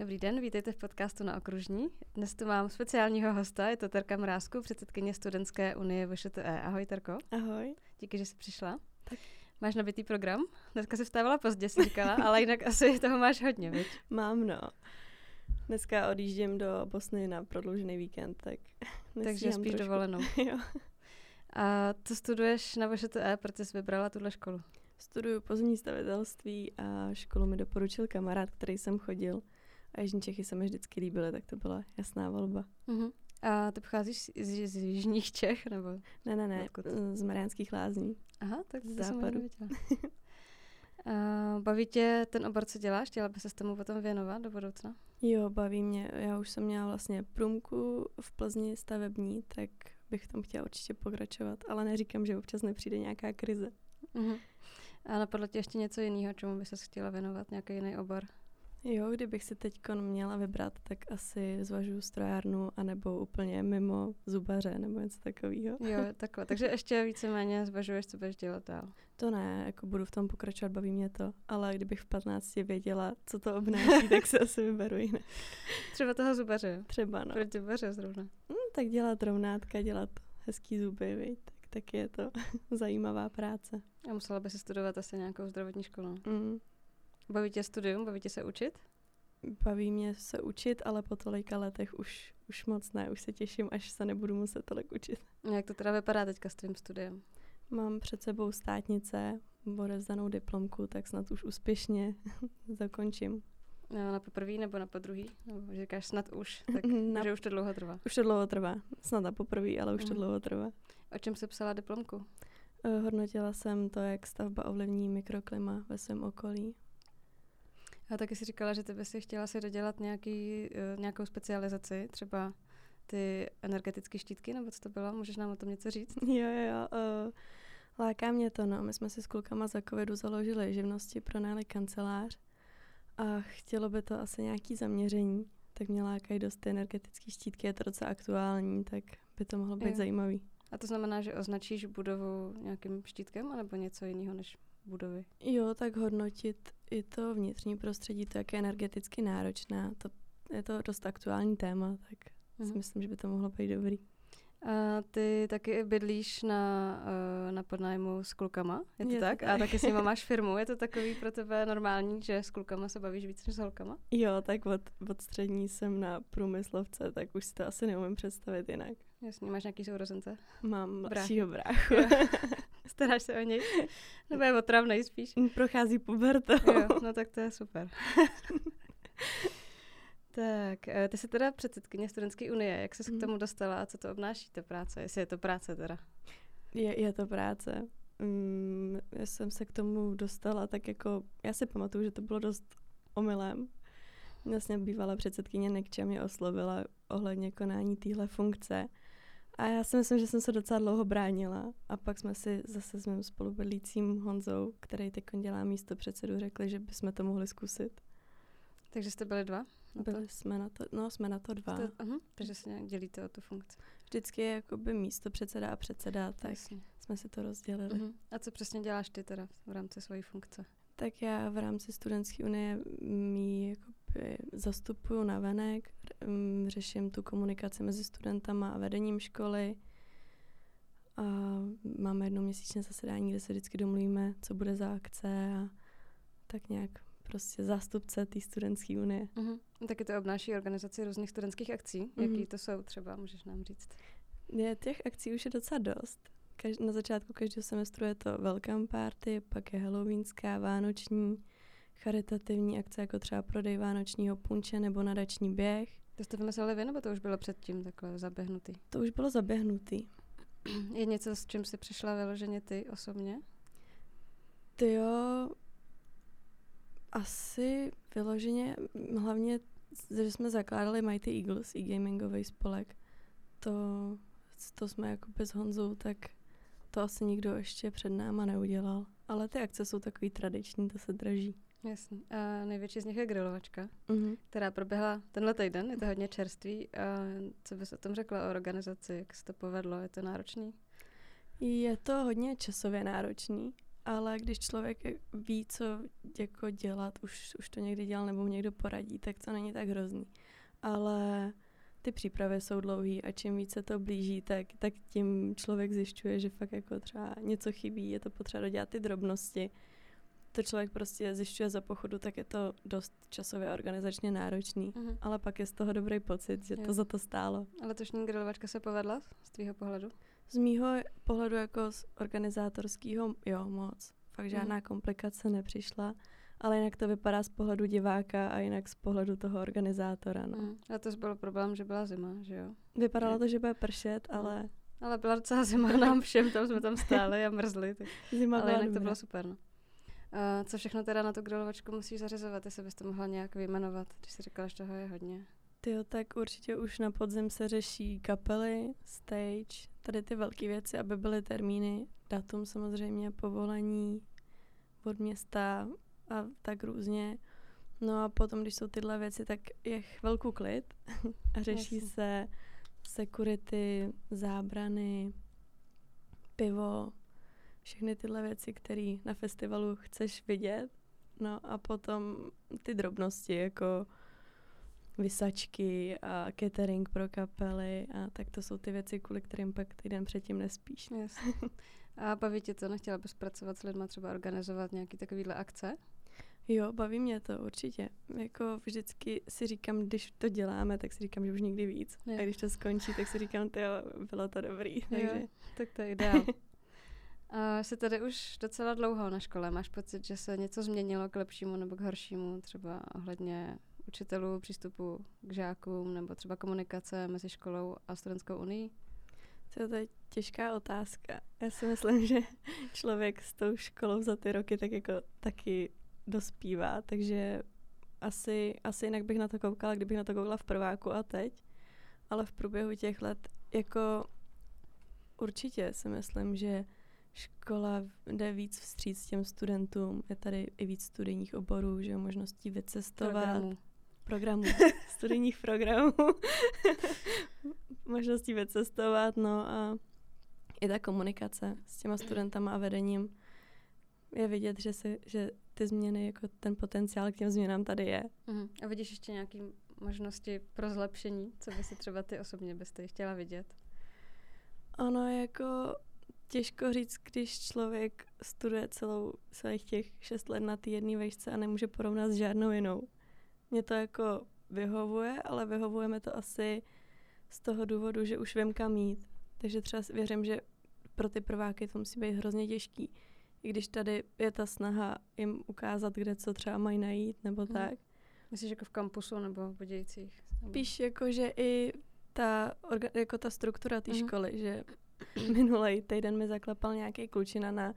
Dobrý den, vítejte v podcastu na Okružní. Dnes tu mám speciálního hosta, je to Terka Mrázku, předsedkyně Studentské unie VŠTE. Ahoj Terko. Ahoj. Díky, že jsi přišla. Tak. Máš nabitý program? Dneska se vstávala pozdě, si říkala, ale jinak asi toho máš hodně, viď? Mám, no. Dneska odjíždím do Bosny na prodloužený víkend, tak Takže spíš trošku. dovolenou. jo. A co studuješ na VŠTE, protože jsi vybrala tuhle školu? Studuju pozemní stavitelství a školu mi doporučil kamarád, který jsem chodil. A Jižní Čechy se mi vždycky líbily, tak to byla jasná volba. Uh-huh. A ty pocházíš z, z, Jižních Čech, nebo? Ne, ne, ne, Odkud? z Mariánských lázní. Aha, tak z západu. A baví tě ten obor, co děláš? Chtěla by se s tomu potom věnovat do budoucna? Jo, baví mě. Já už jsem měla vlastně průmku v Plzni stavební, tak bych tam chtěla určitě pokračovat, ale neříkám, že občas nepřijde nějaká krize. Uh-huh. A napadlo tě ještě něco jiného, čemu by se chtěla věnovat, nějaký jiný obor? Jo, kdybych si teď měla vybrat, tak asi zvažuji strojárnu anebo úplně mimo zubaře nebo něco takového. Jo, takhle. Takže ještě víceméně zvažuješ, co budeš dělat dál. To ne, jako budu v tom pokračovat, baví mě to. Ale kdybych v 15 věděla, co to obnáší, tak se asi vyberu jinak. Třeba toho zubaře. Třeba, no. Proč zubaře zrovna? Hmm, tak dělat rovnátka, dělat hezký zuby, viď? Tak, tak je to zajímavá práce. A musela by si studovat asi nějakou zdravotní školu. Mm. Baví tě studium? Baví tě se učit? Baví mě se učit, ale po tolika letech už, už moc ne. Už se těším, až se nebudu muset tolik učit. Jak to teda vypadá teďka s tvým studiem? Mám před sebou státnice, odevzdanou diplomku, tak snad už úspěšně zakončím. No, na poprvý nebo na podruhý? Nebo říkáš snad už, tak na... že už to dlouho trvá. Už to dlouho trvá. Snad na poprvý, ale už to mhm. dlouho trvá. O čem jsi psala diplomku? Uh, hodnotila jsem to, jak stavba ovlivní mikroklima ve svém okolí. A taky si říkala, že ty bys si chtěla si dodělat nějaký, uh, nějakou specializaci, třeba ty energetické štítky, nebo co to bylo? Můžeš nám o tom něco říct? Jo, jo, jo. Uh, láká mě to, no. My jsme si s klukama za covidu založili živnosti, pronajali kancelář a chtělo by to asi nějaký zaměření. Tak mě lákají dost ty energetické štítky, je to docela aktuální, tak by to mohlo být jo. zajímavý. A to znamená, že označíš budovu nějakým štítkem, anebo něco jiného než budovy? Jo, tak hodnotit i to vnitřní prostředí, to, jak je energeticky náročná. To, je to dost aktuální téma, tak mm. si mhm. myslím, že by to mohlo být dobrý. A ty taky bydlíš na, uh, na podnájmu s klukama, je to je tak? To tak? A taky s nimi máš firmu, je to takový pro tebe normální, že s klukama se bavíš víc než s holkama? Jo, tak od, od střední jsem na průmyslovce, tak už si to asi neumím představit jinak. Jasně, máš nějaký sourozence? Mám mladšího bráchu. Staráš se o něj? Nebo je otravnej spíš? Prochází pubertou. Jo, no tak to je super. tak, eh, ty jsi teda předsedkyně Studentské unie. Jak jsi mm. k tomu dostala a co to obnáší ta práce? Jestli je to práce teda? Je, je to práce. Mm, já jsem se k tomu dostala tak jako, já si pamatuju, že to bylo dost omylem. Vlastně bývalá předsedkyně Nekča mě oslovila ohledně konání téhle funkce a já si myslím, že jsem se docela dlouho bránila. A pak jsme si zase s mým spolubydlícím Honzou, který teď dělá místo předsedu, řekli, že bychom to mohli zkusit. Takže jste byli dva? Na Byli to? jsme na to, no jsme na to dva. To, uh-huh, takže se nějak dělíte o tu funkci. Vždycky je jakoby místo předseda a předseda, tak Jasně. jsme si to rozdělili. Uh-huh. A co přesně děláš ty teda v rámci své funkce? Tak já v rámci studentské unie mi jako zastupuju na venek, řeším tu komunikaci mezi studentama a vedením školy. A máme jedno měsíčné zasedání, kde se vždycky domluvíme, co bude za akce a tak nějak prostě zástupce té studentské unie. Uh-huh. Taky to obnáší organizaci různých studentských akcí. Uh-huh. Jaký to jsou třeba, můžeš nám říct? Je, těch akcí už je docela dost. Kaž, na začátku každého semestru je to welcome party, pak je halloweenská, vánoční, charitativní akce, jako třeba prodej vánočního punče nebo nadační běh. To jste vymysleli vy, nebo to už bylo předtím takhle zaběhnutý? To už bylo zaběhnutý. Je něco, s čím jsi přišla vyloženě ty osobně? Ty jo, asi vyloženě, hlavně, že jsme zakládali Mighty Eagles, e-gamingový spolek. To, to jsme jako bez Honzou, tak to asi nikdo ještě před náma neudělal. Ale ty akce jsou takový tradiční, to se drží. Jasně. A největší z nich je grilovačka, mm-hmm. která proběhla tenhle týden, je to hodně čerstvý. A co bys o tom řekla o organizaci, jak se to povedlo, je to náročný? Je to hodně časově náročný, ale když člověk ví, co jako dělat, už, už to někdy dělal nebo mu někdo poradí, tak to není tak hrozný. Ale ty přípravy jsou dlouhé a čím více to blíží, tak, tak tím člověk zjišťuje, že fakt jako třeba něco chybí, je to potřeba dodělat ty drobnosti. To člověk prostě zjišťuje za pochodu, tak je to dost časově organizačně náročný, mm-hmm. ale pak je z toho dobrý pocit, že jo. to za to stálo. Ale letošní grilovačka se povedla z tvýho pohledu? Z mýho pohledu jako z organizátorského, jo, moc. Fakt žádná mm. komplikace nepřišla, ale jinak to vypadá z pohledu diváka a jinak z pohledu toho organizátora, no. A to byl problém, že byla zima, že jo? Vypadalo to, že bude pršet, mm. ale... Ale byla docela zima nám všem, tam jsme tam stáli a mrzli. Tak... Zima ale jinak dobrá. to bylo super, no. Uh, co všechno teda na tu grilovačku musíš zařizovat, jestli bys to mohla nějak vyjmenovat, když jsi říkala, že toho je hodně. Ty tak určitě už na podzim se řeší kapely, stage, tady ty velké věci, aby byly termíny, datum samozřejmě, povolení od města a tak různě. No a potom, když jsou tyhle věci, tak je chvilku klid a řeší Jasně. se security, zábrany, pivo, všechny tyhle věci, které na festivalu chceš vidět. No a potom ty drobnosti, jako vysačky a catering pro kapely a tak to jsou ty věci, kvůli kterým pak týden předtím nespíš. Yes. A baví tě to? Nechtěla bys pracovat s lidmi, třeba organizovat nějaký takovýhle akce? Jo, baví mě to určitě. Jako vždycky si říkám, když to děláme, tak si říkám, že už nikdy víc. Jo. A když to skončí, tak si říkám, ty bylo to dobrý. Takže... Jo, tak to je ideál. A jsi tady už docela dlouho na škole. Máš pocit, že se něco změnilo k lepšímu nebo k horšímu, třeba ohledně učitelů, přístupu k žákům nebo třeba komunikace mezi školou a studentskou unii? To je těžká otázka. Já si myslím, že člověk s tou školou za ty roky tak jako taky dospívá, takže asi, asi jinak bych na to koukala, kdybych na to koukala v prváku a teď. Ale v průběhu těch let jako určitě si myslím, že škola jde víc vstříc těm studentům. Je tady i víc studijních oborů, že možností vycestovat. Programů programů, studijních programů, možností vycestovat, no a i ta komunikace s těma studentama a vedením je vidět, že, si, že ty změny, jako ten potenciál k těm změnám tady je. Uh-huh. A vidíš ještě nějaké možnosti pro zlepšení, co by si třeba ty osobně byste chtěla vidět? Ono jako těžko říct, když člověk studuje celou svých těch šest let na té jedné vejšce a nemůže porovnat s žádnou jinou. Mě to jako vyhovuje, ale vyhovujeme to asi z toho důvodu, že už vím kam jít. Takže třeba věřím, že pro ty prváky to musí být hrozně těžký. I když tady je ta snaha jim ukázat, kde co třeba mají najít, nebo hmm. tak. Myslíš jako v kampusu nebo v Budějcích? Spíš jako, že i ta, jako ta struktura té hmm. školy, že minulý týden mi zaklepal nějaký klučina na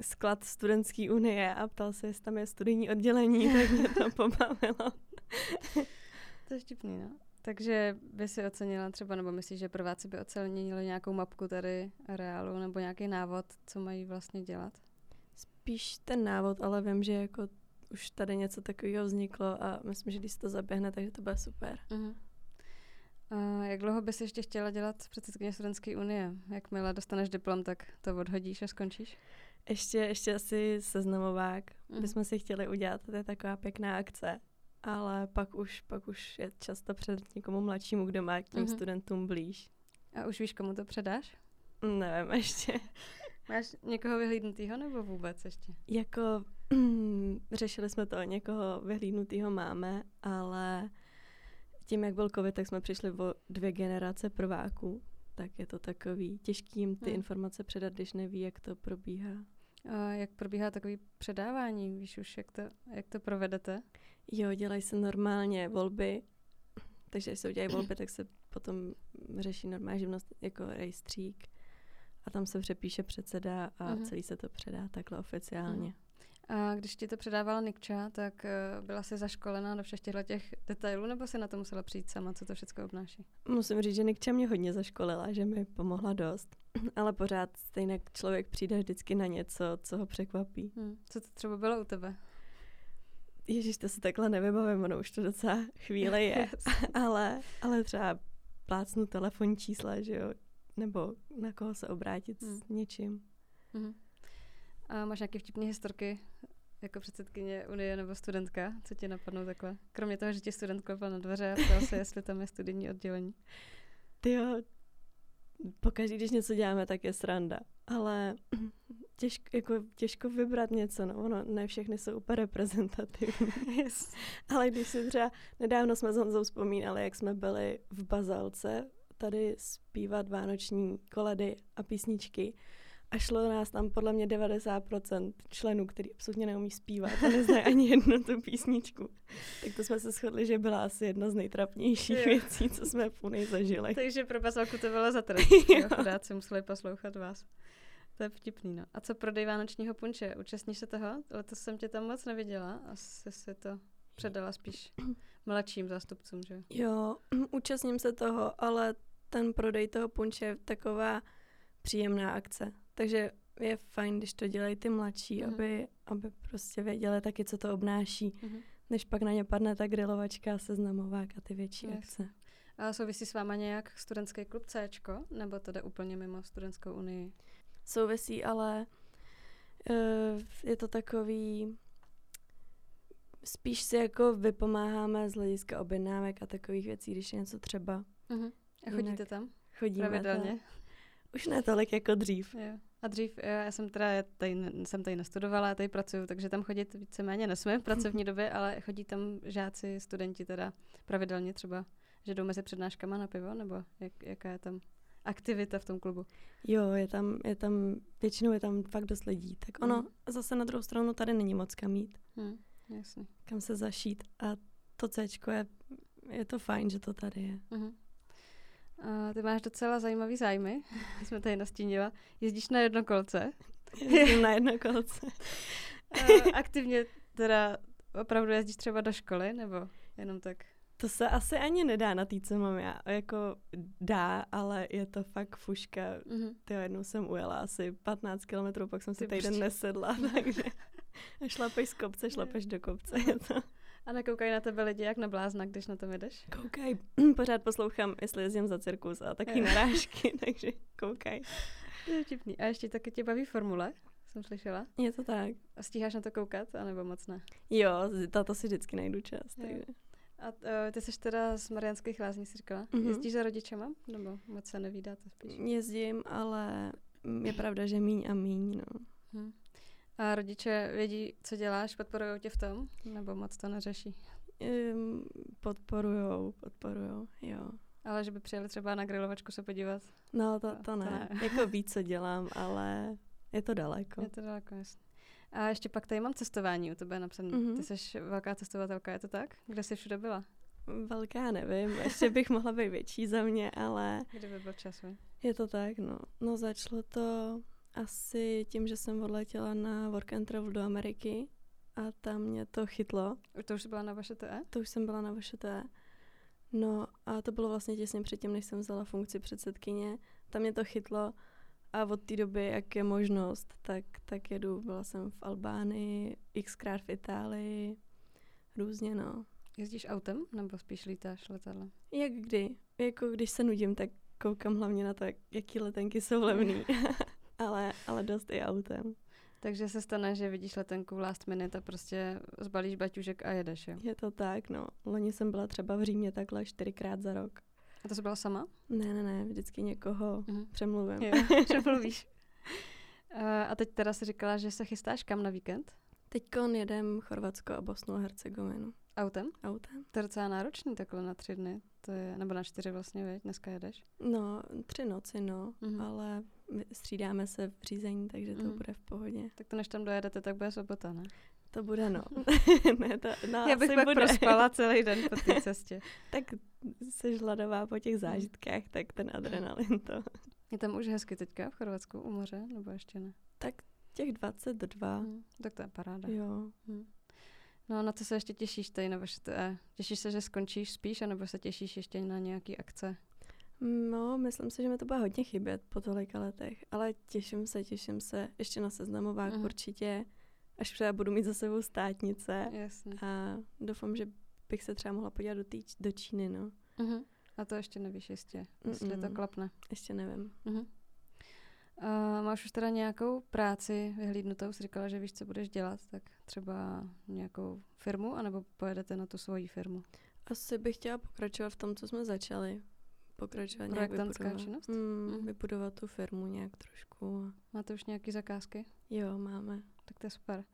sklad studentské unie a ptal se, jestli tam je studijní oddělení, tak mě to pobavilo. to je štipný, no. Takže by si ocenila třeba, nebo myslíš, že prváci by ocenili nějakou mapku tady reálu, nebo nějaký návod, co mají vlastně dělat? Spíš ten návod, ale vím, že jako už tady něco takového vzniklo a myslím, že když to zaběhne, takže to bude super. Uh-huh. Uh, jak dlouho bys ještě chtěla dělat předsedkyně studentské unie? Jakmile dostaneš diplom, tak to odhodíš a skončíš? Ještě, ještě asi seznamovák mm. bychom si chtěli udělat, to je taková pěkná akce. Ale pak už, pak už je často před někomu mladšímu, kdo má k těm mm-hmm. studentům blíž. A už víš, komu to předáš? Nevím ještě. Máš někoho vyhlídnutýho nebo vůbec ještě? Jako řešili jsme to, někoho vyhlídnutýho máme, ale tím, jak byl covid, tak jsme přišli o dvě generace prváků, tak je to takový těžký jim ty hmm. informace předat, když neví, jak to probíhá. A jak probíhá takový předávání? Víš už, jak to, jak to provedete? Jo, dělají se normálně volby, takže když se udělají volby, tak se potom řeší normální živnost jako rejstřík a tam se přepíše předseda a uh-huh. celý se to předá takhle oficiálně. Uh-huh. A když ti to předávala Nikča, tak uh, byla jsi zaškolená do všech těchto těch detailů, nebo se na to musela přijít sama, co to všechno obnáší? Musím říct, že Nikča mě hodně zaškolila, že mi pomohla dost. Ale pořád stejně člověk přijde vždycky na něco, co ho překvapí. Hmm. Co to třeba bylo u tebe? Ježíš, to se takhle nevybavím, ono už to docela chvíle je. ale, ale třeba plácnu telefonní čísla, že jo, nebo na koho se obrátit hmm. s něčím. Hmm. A máš nějaké vtipné historky jako předsedkyně Unie nebo studentka? Co ti napadnou takhle? Kromě toho, že ti student klopal na dveře a ptal se, jestli tam je studijní oddělení. Ty jo, pokaždé, když něco děláme, tak je sranda. Ale těžko, jako, těžko vybrat něco, no. Ono, ne všechny jsou úplně reprezentativní. Yes. Ale když si třeba, nedávno jsme s Honzou vzpomínali, jak jsme byli v Bazalce tady zpívat vánoční koledy a písničky a šlo nás tam podle mě 90% členů, který absolutně neumí zpívat a neznají ani jednu tu písničku. Tak to jsme se shodli, že byla asi jedna z nejtrapnějších Jo. věcí, co jsme v Unii zažili. Takže pro Bazalku to bylo za trest. Jo. Chudáci museli poslouchat vás. To je vtipný, no. A co prodej vánočního punče? Účastníš se toho? Letos jsem tě tam moc neviděla. Asi se to předala spíš mladším zástupcům, že jo? Jo, účastním se toho, ale ten prodej toho punče je taková příjemná akce. Takže je fajn, když to dělají ty mladší, Mhm. aby, aby prostě věděli taky, co to obnáší. Mhm. Než pak na ně padne ta grilovačka, seznamovák a ty větší Jasně. akce. A souvisí s váma nějak studentský klub Cčko? Nebo to jde úplně mimo studentskou unii? Souvisí, ale uh, je to takový... Spíš si jako vypomáháme z hlediska objednávek a takových věcí, když je něco třeba. Mhm. A chodíte Jinak tam? Chodíme Pravidelně? tam. Už ne tolik jako dřív. Jo. A dřív, jo, já jsem teda já tady, jsem tady nestudovala, tady pracuju, takže tam chodit víceméně nesmím v pracovní době, ale chodí tam žáci, studenti teda pravidelně třeba, že jdou mezi přednáškama na pivo, nebo jak, jaká je tam aktivita v tom klubu? Jo, je tam, je tam, většinou je tam fakt dost lidí. Tak ono, Mhm. zase na druhou stranu tady není moc kam jít, Hm, jasně. kam se zašít. A to C je, je to fajn, že to tady je. Mhm. A ty máš docela zajímavý zájmy, jsme tady nastínila. Jezdíš na jednokolce. Jezdím na jednokolce. A aktivně teda opravdu jezdíš třeba do školy, nebo jenom tak? To se asi ani nedá na tý, co mám já. Jako dá, ale je to fakt fuška. Mhm. Ty jednou jsem ujela asi 15 kilometrů, pak jsem si týden nesedla, takže šlapeš z kopce, šlapeš do kopce. Je to. A nekoukají na tebe lidi jak na blázna, když na tom jedeš? Koukaj, pořád poslouchám, jestli jezdím za cirkus a taky Jo. narážky, takže koukaj. To je vtipný. A ještě taky tě baví formule, jsem slyšela. Je to tak. A stíháš na to koukat, anebo moc ne? Jo, tato si vždycky najdu čas. Jo. Takže. A uh, ty jsi teda z Mariánských lázní, jsi říkala? Mhm. Jezdíš za rodičema? Nebo moc se nevídáte spíš? Jezdím, ale je pravda, že míň a míň, no. Hm. A rodiče vědí, co děláš, podporují tě v tom? Nebo moc to neřeší? Um, podporujou, podporujou, jo. Ale že by přijeli třeba na grilovačku se podívat? No, to, To- to to ne. ne. jako ví, co dělám, ale je to daleko. Je to daleko, jasně. A ještě pak tady mám cestování, u tebe napsané. Mhm. Ty jsi velká cestovatelka, je to tak? Kde jsi všude byla? Velká nevím, ještě bych mohla být větší za mě, ale Kde by byl čas, je to tak, no. No začalo to asi tím, že jsem odletěla na work and travel do Ameriky a tam mě to chytlo. Už to už byla na vaše TE? To už jsem byla na VŠT. No a to bylo vlastně těsně předtím, než jsem vzala funkci předsedkyně. Tam mě to chytlo a od té doby, jak je možnost, tak, tak jedu. Byla jsem v Albánii, xkrát v Itálii, různě no. Jezdíš autem nebo spíš lítáš letadlem? Jak kdy? Jako když se nudím, tak koukám hlavně na to, jak, jaký letenky jsou levný. ale, ale dost i autem. Takže se stane, že vidíš letenku v last minute a prostě zbalíš baťužek a jedeš, jo? Je to tak, no. Loni jsem byla třeba v Římě takhle čtyřikrát za rok. A to jsi byla sama? Ne, ne, ne, vždycky někoho Mhm. přemluvím. Jo, že mluvíš. A, teď teda si říkala, že se chystáš kam na víkend? Teďkon jedem Chorvatsko a Bosnu a Hercegovinu Autem? autem. To je docela náročný takhle na tři dny. To je, nebo na čtyři vlastně, veď? Dneska jedeš. No, tři noci, no, Mhm. ale střídáme se v řízení, takže to Mhm. bude v pohodě. Tak to než tam dojedete, tak bude sobota, ne? To bude, no. ne, to, no Já bych pak bude. prospala celý den po té cestě. tak jsi hladová po těch zážitkách, tak ten adrenalin to. Je tam už hezky teďka v Chorvatsku u moře, nebo ještě ne? Těch 22, Hm, tak to je paráda. jo. Hm. No a na co se ještě těšíš tady na vaše TE? Těšíš se, že skončíš spíš, anebo se těšíš ještě na nějaký akce? No, myslím si, že mi to bude hodně chybět po tolika letech, ale těším se, těším se ještě na seznamovák Mhm. určitě, až třeba budu mít za sebou státnice Jasně. a doufám, že bych se třeba mohla podívat do, tý, do Číny, no. Uh-huh. A to ještě nevíš jistě, jestli to Mm-mm. klapne. Ještě nevím. Uh-huh. Uh, máš už teda nějakou práci vyhlídnutou? Jsi říkala, že víš, co budeš dělat, tak třeba nějakou firmu, anebo pojedete na tu svoji firmu? Asi bych chtěla pokračovat v tom, co jsme začali. Pokračovat nějak vybudovat. činnost? Mm, mm. Vybudovat tu firmu nějak trošku. Máte už nějaké zakázky? Jo, máme. Tak to je super.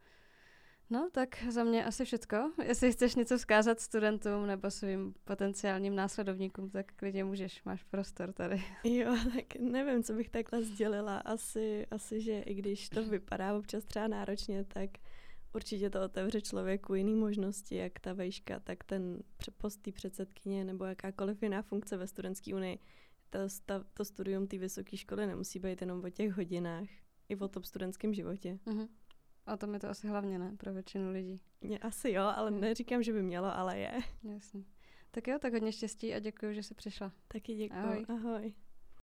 No, tak za mě asi všecko. Jestli chceš něco vzkázat studentům nebo svým potenciálním následovníkům, tak klidně můžeš, máš prostor tady. Jo, tak nevím, co bych takhle sdělila. Asi, asi, že i když to vypadá občas třeba náročně, tak určitě to otevře člověku jiný možnosti, jak ta vejška, tak ten post té předsedkyně nebo jakákoliv jiná funkce ve studentské unii. To, ta, to studium té vysoké školy nemusí být jenom o těch hodinách, i o tom studentském životě. Uh-huh. A to mi to asi hlavně ne, pro většinu lidí. Mě asi jo, ale neříkám, že by mělo, ale je. Jasně. Tak jo, tak hodně štěstí a děkuji, že jsi přišla. Taky děkuji. Ahoj. Ahoj.